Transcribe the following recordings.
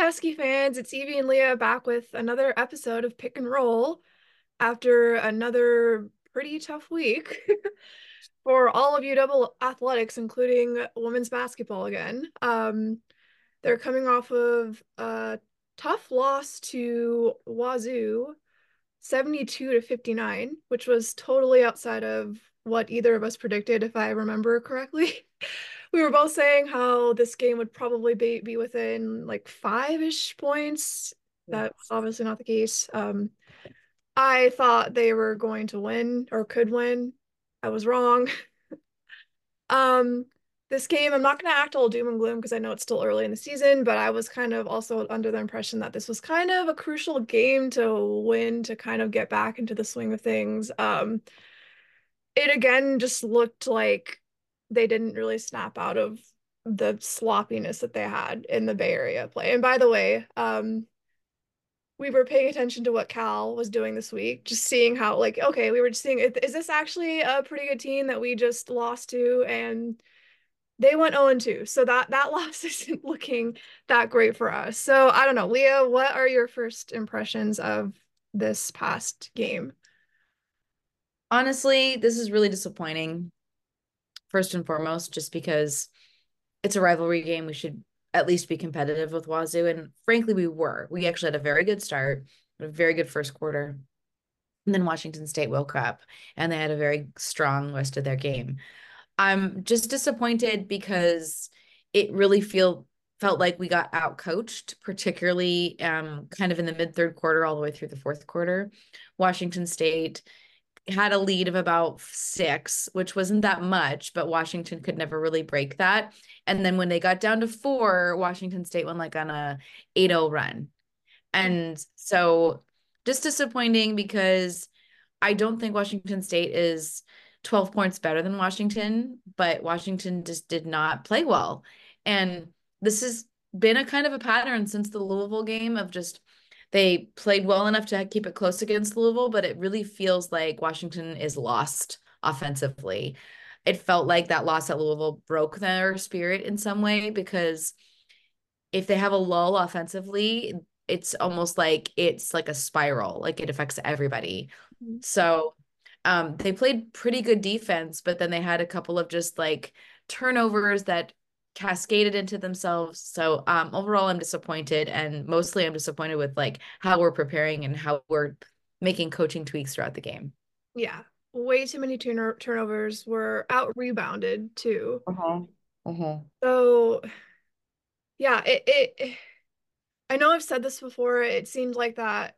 Husky fans, it's Evie and Leah back with another episode of Pick and Roll after another pretty tough week for all of UW athletics, including women's basketball again. Um, they're coming off of a tough loss to Wazoo, 72 to 59, which was totally outside of what either of us predicted, if I remember correctly. we were both saying how this game would probably be, be within like five-ish points. That's obviously not the case. Um, I thought they were going to win or could win. I was wrong. um, this game, I'm not going to act all doom and gloom because I know it's still early in the season, but I was kind of also under the impression that this was kind of a crucial game to win to kind of get back into the swing of things. Um, it again just looked like they didn't really snap out of the sloppiness that they had in the Bay Area play. And by the way, um, we were paying attention to what Cal was doing this week, just seeing how like okay, we were just seeing is this actually a pretty good team that we just lost to and they went 0 2. So that that loss isn't looking that great for us. So I don't know, Leah, what are your first impressions of this past game? Honestly, this is really disappointing first and foremost, just because it's a rivalry game. We should at least be competitive with Wazoo. And frankly, we were. We actually had a very good start, a very good first quarter. And then Washington State woke up and they had a very strong rest of their game. I'm just disappointed because it really feel felt like we got out coached, particularly um, kind of in the mid third quarter all the way through the fourth quarter. Washington State had a lead of about six, which wasn't that much, but Washington could never really break that. And then when they got down to four, Washington State went like on a 8-0 run. And so just disappointing because I don't think Washington State is 12 points better than Washington, but Washington just did not play well. And this has been a kind of a pattern since the Louisville game of just they played well enough to keep it close against Louisville, but it really feels like Washington is lost offensively. It felt like that loss at Louisville broke their spirit in some way because if they have a lull offensively, it's almost like it's like a spiral, like it affects everybody. Mm-hmm. So um, they played pretty good defense, but then they had a couple of just like turnovers that cascaded into themselves. So um, overall, I'm disappointed, and mostly I'm disappointed with like how we're preparing and how we're making coaching tweaks throughout the game. Yeah, way too many turn- turnovers. Were out rebounded too. Uh-huh. Uh-huh. So, yeah, it, it. I know I've said this before. It seemed like that.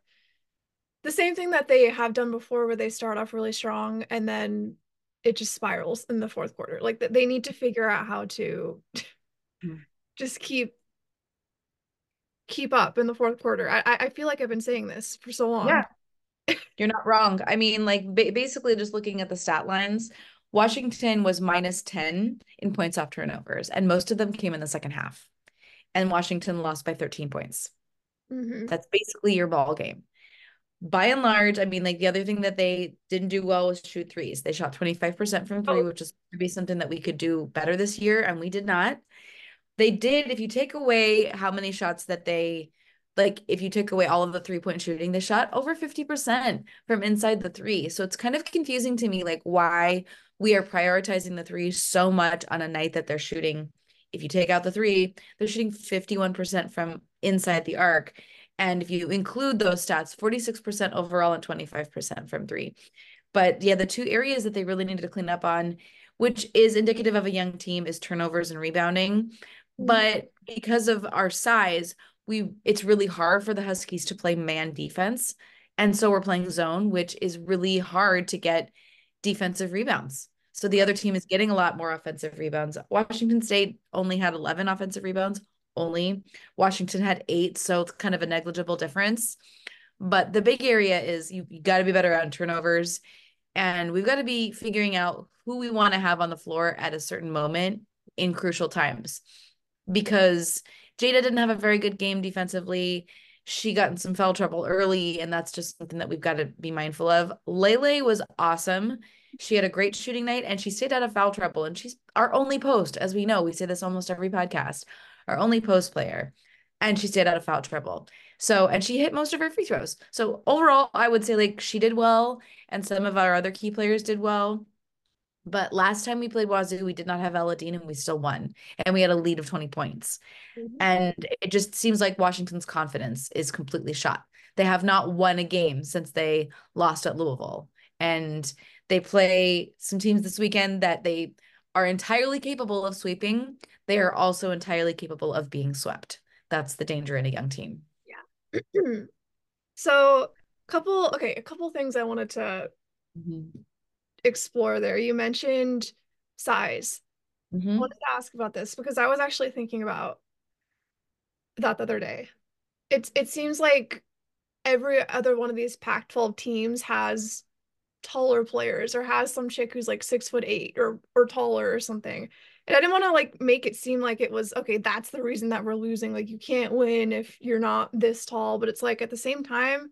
The same thing that they have done before, where they start off really strong and then it just spirals in the fourth quarter. Like they need to figure out how to mm. just keep keep up in the fourth quarter. I I feel like I've been saying this for so long. Yeah. You're not wrong. I mean, like ba- basically just looking at the stat lines, Washington was minus 10 in points off turnovers, and most of them came in the second half. And Washington lost by 13 points. Mm-hmm. That's basically your ball game by and large, I mean, like the other thing that they didn't do well was shoot threes. They shot 25% from three, oh. which is maybe something that we could do better this year, and we did not. They did, if you take away how many shots that they like, if you take away all of the three point shooting, they shot over 50% from inside the three. So it's kind of confusing to me, like, why we are prioritizing the three so much on a night that they're shooting. If you take out the three, they're shooting 51% from inside the arc and if you include those stats, 46% overall and 25% from three. But yeah, the two areas that they really needed to clean up on, which is indicative of a young team, is turnovers and rebounding. Mm-hmm. But because of our size, we it's really hard for the Huskies to play man defense. And so we're playing zone, which is really hard to get defensive rebounds. So the other team is getting a lot more offensive rebounds. Washington State only had 11 offensive rebounds only. Washington had eight, so it's kind of a negligible difference. But the big area is you, you got to be better on turnovers. And we've got to be figuring out who we want to have on the floor at a certain moment in crucial times. Because Jada didn't have a very good game defensively. She got in some foul trouble early, and that's just something that we've got to be mindful of. Lele was awesome. She had a great shooting night and she stayed out of foul trouble. And she's our only post, as we know. We say this almost every podcast our only post player. and she stayed out of foul trouble. So, and she hit most of her free throws. So, overall, I would say like she did well, and some of our other key players did well. But last time we played Wazoo, we did not have Ella Dean and we still won. And we had a lead of 20 points. Mm-hmm. And it just seems like Washington's confidence is completely shot. They have not won a game since they lost at Louisville. And they play some teams this weekend that they are entirely capable of sweeping. They are also entirely capable of being swept. That's the danger in a young team. Yeah. so, a couple okay, a couple things I wanted to mm-hmm. explore there. You mentioned size. Mm-hmm. I wanted to ask about this because I was actually thinking about that the other day. It's it seems like every other one of these Pac 12 teams has taller players or has some chick who's like six foot eight or or taller or something. And I didn't want to like make it seem like it was okay, that's the reason that we're losing. Like you can't win if you're not this tall. But it's like at the same time,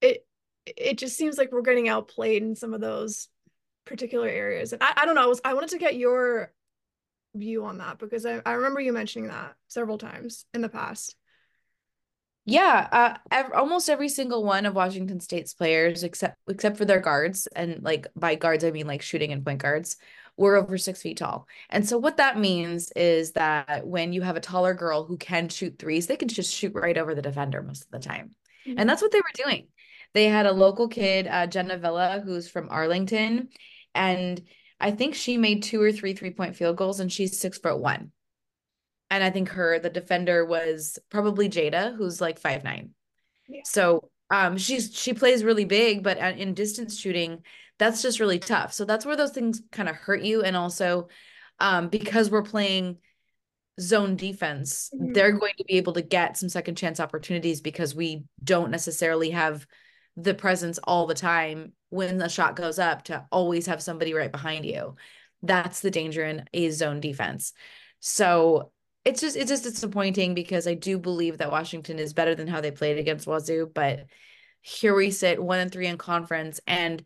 it it just seems like we're getting outplayed in some of those particular areas. And I, I don't know, I was I wanted to get your view on that because I, I remember you mentioning that several times in the past. Yeah, uh, ev- almost every single one of Washington State's players, except except for their guards, and like by guards I mean like shooting and point guards, were over six feet tall. And so what that means is that when you have a taller girl who can shoot threes, they can just shoot right over the defender most of the time, mm-hmm. and that's what they were doing. They had a local kid, uh, Jenna Villa, who's from Arlington, and I think she made two or three three point field goals, and she's six foot one and I think her the defender was probably Jada, who's like five nine. Yeah. So um, she's she plays really big, but in distance shooting, that's just really tough. So that's where those things kind of hurt you, and also um, because we're playing zone defense, mm-hmm. they're going to be able to get some second chance opportunities because we don't necessarily have the presence all the time when the shot goes up to always have somebody right behind you. That's the danger in a zone defense. So it's just it's just disappointing because I do believe that Washington is better than how they played against Wazoo, but here we sit one and three in conference. And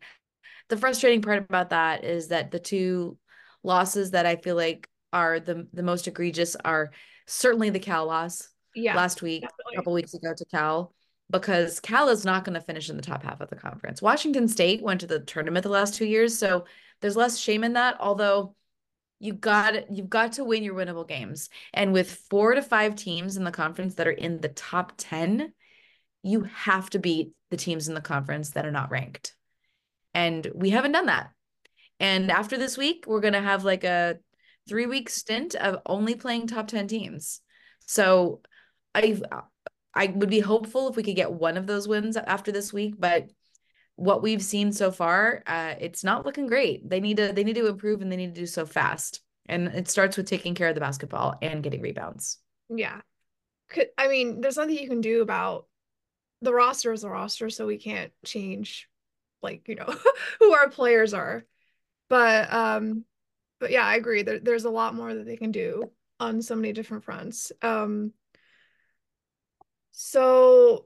the frustrating part about that is that the two losses that I feel like are the the most egregious are certainly the Cal loss yeah, last week, definitely. a couple weeks ago to Cal, because Cal is not going to finish in the top half of the conference. Washington State went to the tournament the last two years, so there's less shame in that. Although you got you've got to win your winnable games. And with four to five teams in the conference that are in the top 10, you have to beat the teams in the conference that are not ranked. And we haven't done that. And after this week, we're going to have like a 3 week stint of only playing top 10 teams. So I I would be hopeful if we could get one of those wins after this week, but what we've seen so far, uh, it's not looking great. They need to they need to improve and they need to do so fast. And it starts with taking care of the basketball and getting rebounds. Yeah. I mean, there's nothing you can do about the roster is a roster, so we can't change like, you know, who our players are. But um but yeah, I agree. There, there's a lot more that they can do on so many different fronts. Um so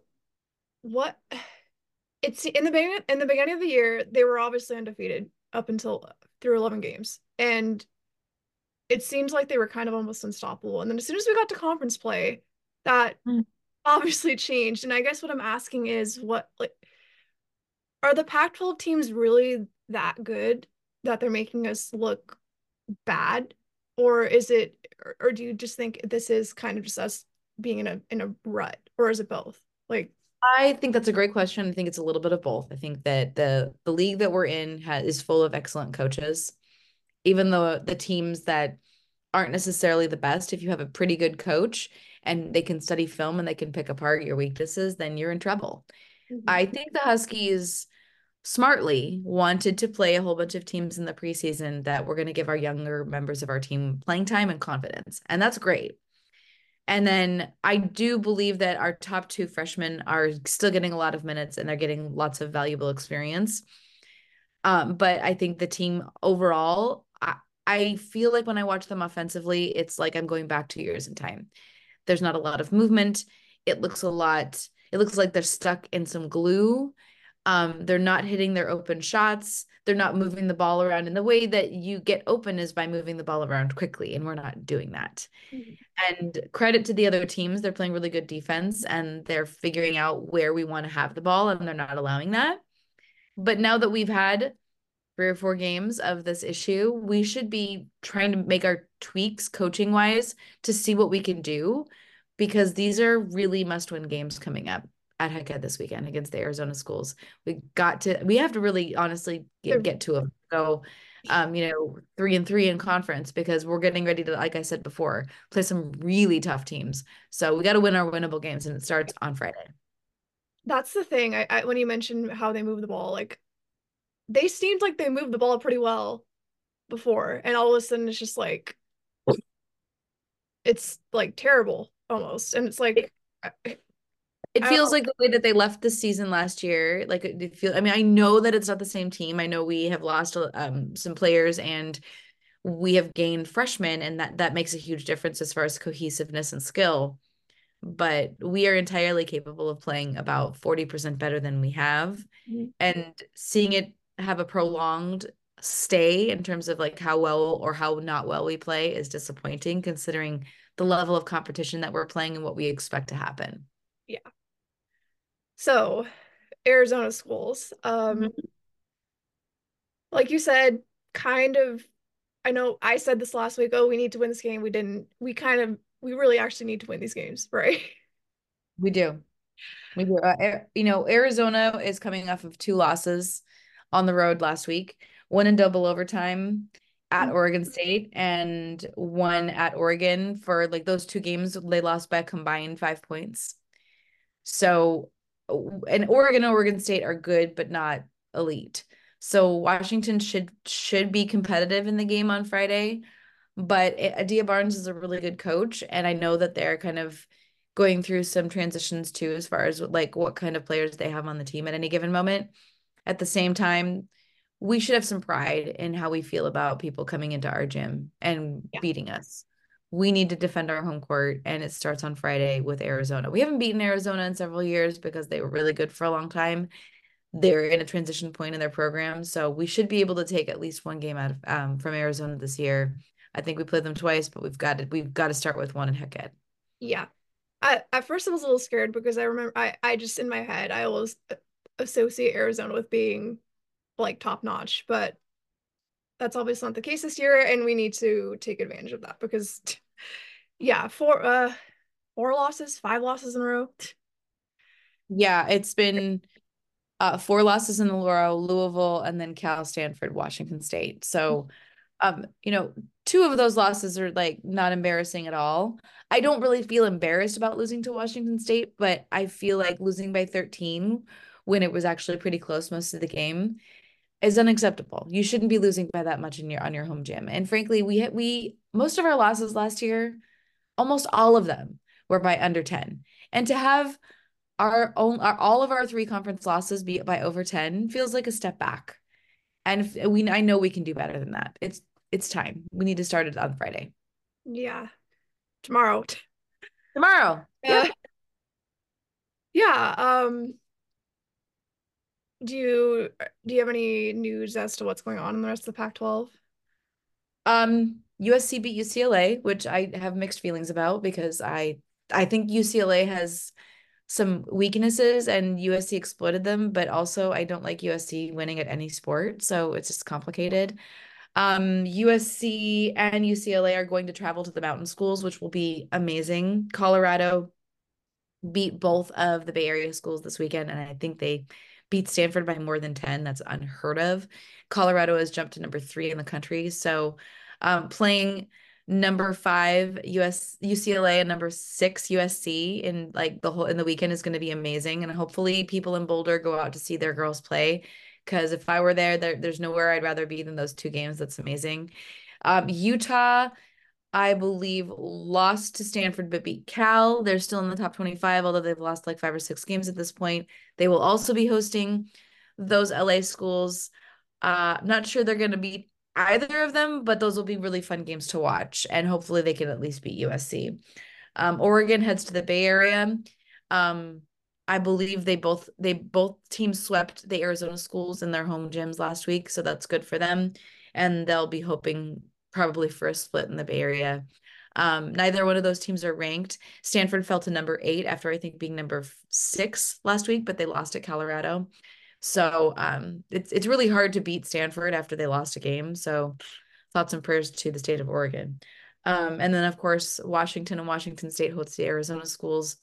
what it's in the beginning in the beginning of the year they were obviously undefeated up until through 11 games. And it seems like they were kind of almost unstoppable. And then as soon as we got to conference play that mm. obviously changed. And i guess what i'm asking is what like are the pac 12 teams really that good that they're making us look bad? Or is it or, or do you just think this is kind of just us being in a in a rut? Or is it both? Like I think that's a great question. I think it's a little bit of both. I think that the the league that we're in has, is full of excellent coaches. Even though the teams that aren't necessarily the best, if you have a pretty good coach and they can study film and they can pick apart your weaknesses, then you're in trouble. Mm-hmm. I think the Huskies smartly wanted to play a whole bunch of teams in the preseason that were going to give our younger members of our team playing time and confidence. And that's great. And then I do believe that our top two freshmen are still getting a lot of minutes and they're getting lots of valuable experience. Um, but I think the team overall, I, I feel like when I watch them offensively, it's like I'm going back two years in time. There's not a lot of movement. It looks a lot, it looks like they're stuck in some glue. Um, they're not hitting their open shots. They're not moving the ball around. And the way that you get open is by moving the ball around quickly. And we're not doing that. Mm-hmm. And credit to the other teams. They're playing really good defense and they're figuring out where we want to have the ball and they're not allowing that. But now that we've had three or four games of this issue, we should be trying to make our tweaks coaching wise to see what we can do because these are really must win games coming up at Hec this weekend against the Arizona schools. We got to, we have to really honestly get, get to them. So, um, you know, three and three in conference because we're getting ready to, like I said before, play some really tough teams. So we got to win our winnable games and it starts on Friday. That's the thing. I, I when you mentioned how they move the ball, like they seemed like they moved the ball pretty well before, and all of a sudden it's just like it's like terrible almost, and it's like it feels like the way that they left the season last year. Like it feel. I mean, I know that it's not the same team. I know we have lost um, some players and we have gained freshmen, and that that makes a huge difference as far as cohesiveness and skill. But we are entirely capable of playing about forty percent better than we have, mm-hmm. and seeing it have a prolonged stay in terms of like how well or how not well we play is disappointing considering the level of competition that we're playing and what we expect to happen. Yeah. So, Arizona schools. Um mm-hmm. like you said, kind of I know I said this last week, oh, we need to win this game. We didn't. We kind of we really actually need to win these games, right? We do. We do. Uh, you know, Arizona is coming off of two losses on the road last week, one in double overtime at mm-hmm. Oregon State and one at Oregon for like those two games they lost by combined 5 points. So and Oregon and Oregon State are good but not elite. So Washington should should be competitive in the game on Friday, but Adia Barnes is a really good coach and I know that they're kind of going through some transitions too as far as like what kind of players they have on the team at any given moment. At the same time, we should have some pride in how we feel about people coming into our gym and yeah. beating us. We need to defend our home court, and it starts on Friday with Arizona. We haven't beaten Arizona in several years because they were really good for a long time. They're in a transition point in their program, so we should be able to take at least one game out of um, from Arizona this year. I think we played them twice, but we've got to we've got to start with one and in Hec Yeah, I, at first I was a little scared because I remember I I just in my head I always associate Arizona with being like top notch, but that's obviously not the case this year, and we need to take advantage of that because, yeah, four uh four losses, five losses in a row. Yeah, it's been uh four losses in a row, Louisville, and then Cal, Stanford, Washington State. So, um, you know, two of those losses are like not embarrassing at all. I don't really feel embarrassed about losing to Washington State, but I feel like losing by 13 when it was actually pretty close most of the game is unacceptable. You shouldn't be losing by that much in your on your home gym. And frankly, we hit we most of our losses last year, almost all of them were by under 10. And to have our own our, all of our three conference losses be by over 10 feels like a step back. And we I know we can do better than that. It's it's time. We need to start it on Friday. Yeah. Tomorrow. Tomorrow. Yeah. Yeah, um do you do you have any news as to what's going on in the rest of the Pac-12? Um, USC beat UCLA, which I have mixed feelings about because I I think UCLA has some weaknesses and USC exploited them, but also I don't like USC winning at any sport, so it's just complicated. Um, USC and UCLA are going to travel to the mountain schools, which will be amazing. Colorado beat both of the Bay Area schools this weekend, and I think they beat Stanford by more than 10. That's unheard of. Colorado has jumped to number three in the country. So um, playing number five US UCLA and number six USC in like the whole in the weekend is going to be amazing. And hopefully people in Boulder go out to see their girls play. Cause if I were there, there there's nowhere I'd rather be than those two games. That's amazing. Um, Utah I believe, lost to Stanford but beat Cal. They're still in the top 25, although they've lost like five or six games at this point. They will also be hosting those LA schools. Uh, not sure they're going to beat either of them, but those will be really fun games to watch. And hopefully they can at least beat USC. Um, Oregon heads to the Bay Area. Um, I believe they both they both teams swept the Arizona schools in their home gyms last week, so that's good for them. And they'll be hoping probably for a split in the Bay Area. Um, neither one of those teams are ranked. Stanford fell to number eight after I think being number six last week, but they lost at Colorado. So um, it's it's really hard to beat Stanford after they lost a game. So thoughts and prayers to the state of Oregon. Um, and then of course Washington and Washington State host the Arizona schools.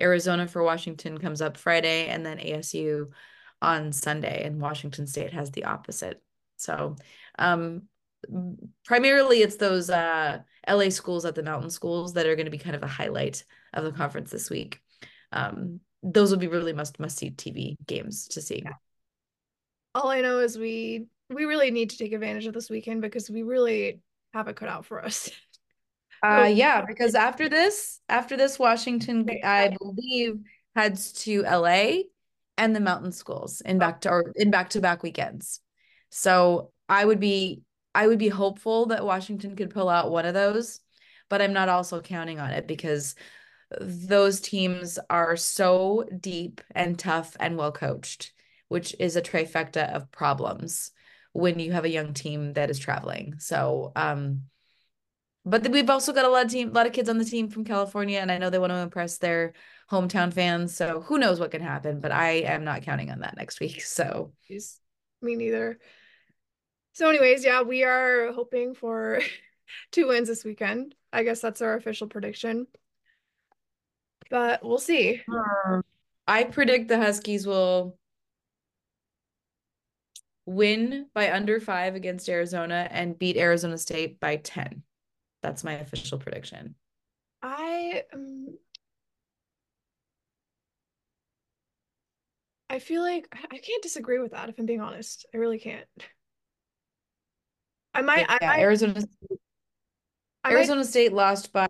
Arizona for Washington comes up Friday, and then ASU on Sunday, and Washington State has the opposite. So um, primarily it's those uh, LA schools at the mountain schools that are going to be kind of a highlight of the conference this week. Um, those will be really must must see TV games to see. Yeah. All I know is we we really need to take advantage of this weekend because we really have it cut out for us. Uh yeah, because after this, after this Washington I believe heads to LA and the mountain schools in back to or in back to back weekends. So I would be I would be hopeful that Washington could pull out one of those, but I'm not also counting on it because those teams are so deep and tough and well coached, which is a trifecta of problems when you have a young team that is traveling. So, um, but we've also got a lot of team, a lot of kids on the team from California, and I know they want to impress their hometown fans. So who knows what can happen? But I am not counting on that next week. So me neither. So, anyways, yeah, we are hoping for two wins this weekend. I guess that's our official prediction. But we'll see. I predict the Huskies will win by under five against Arizona and beat Arizona State by 10. That's my official prediction. I um, I feel like I can't disagree with that if I'm being honest. I really can't. I might. Yeah, I might, Arizona. I Arizona might, State lost by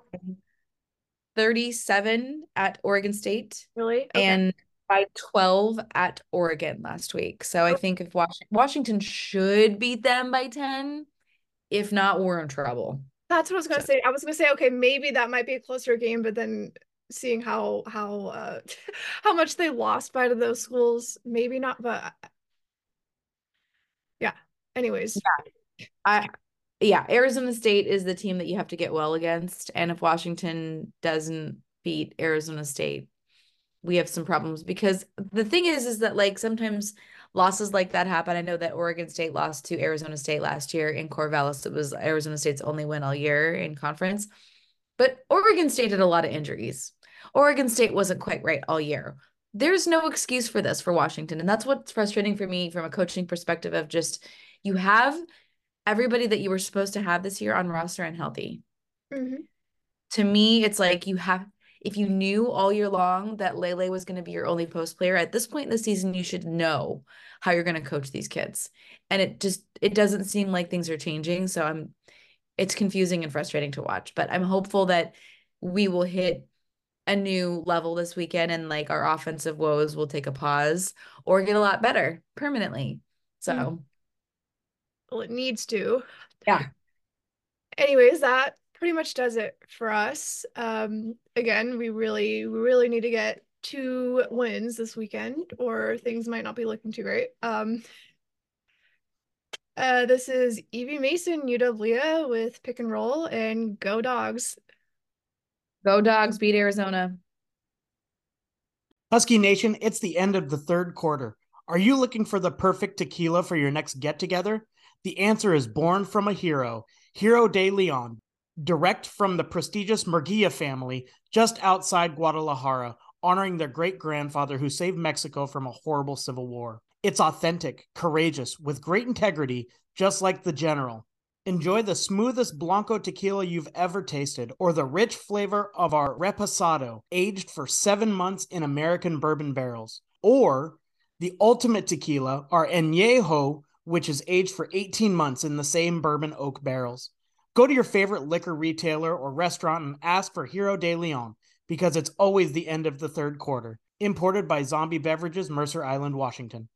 thirty-seven at Oregon State. Really, okay. and by twelve at Oregon last week. So I think if Washington Washington should beat them by ten, if not, we're in trouble. That's what I was gonna so. say. I was gonna say, okay, maybe that might be a closer game, but then seeing how how uh how much they lost by to those schools, maybe not. But yeah. Anyways. Yeah. I yeah, Arizona State is the team that you have to get well against. And if Washington doesn't beat Arizona State, we have some problems because the thing is, is that like sometimes losses like that happen. I know that Oregon State lost to Arizona State last year in Corvallis. It was Arizona State's only win all year in conference. But Oregon State had a lot of injuries. Oregon State wasn't quite right all year. There's no excuse for this for Washington. And that's what's frustrating for me from a coaching perspective of just you have everybody that you were supposed to have this year on roster and healthy. Mm-hmm. To me, it's like you have if you knew all year long that Lele was going to be your only post player at this point in the season, you should know how you're going to coach these kids. And it just it doesn't seem like things are changing. So I'm it's confusing and frustrating to watch. But I'm hopeful that we will hit a new level this weekend and like our offensive woes will take a pause or get a lot better permanently. So mm-hmm well, it needs to. Yeah. Anyways, that pretty much does it for us. Um, again, we really, we really need to get two wins this weekend, or things might not be looking too great. Um, uh, this is Evie Mason, UW Leah with pick and roll, and go dogs. Go dogs, beat Arizona. Husky Nation, it's the end of the third quarter. Are you looking for the perfect tequila for your next get together? The answer is born from a hero, Hero de Leon, direct from the prestigious Murguia family just outside Guadalajara, honoring their great grandfather who saved Mexico from a horrible civil war. It's authentic, courageous, with great integrity, just like the general. Enjoy the smoothest Blanco tequila you've ever tasted, or the rich flavor of our Reposado, aged for seven months in American bourbon barrels. Or the ultimate tequila, our Añejo, which is aged for 18 months in the same bourbon oak barrels. Go to your favorite liquor retailer or restaurant and ask for Hero de Leon because it's always the end of the third quarter. Imported by Zombie Beverages, Mercer Island, Washington.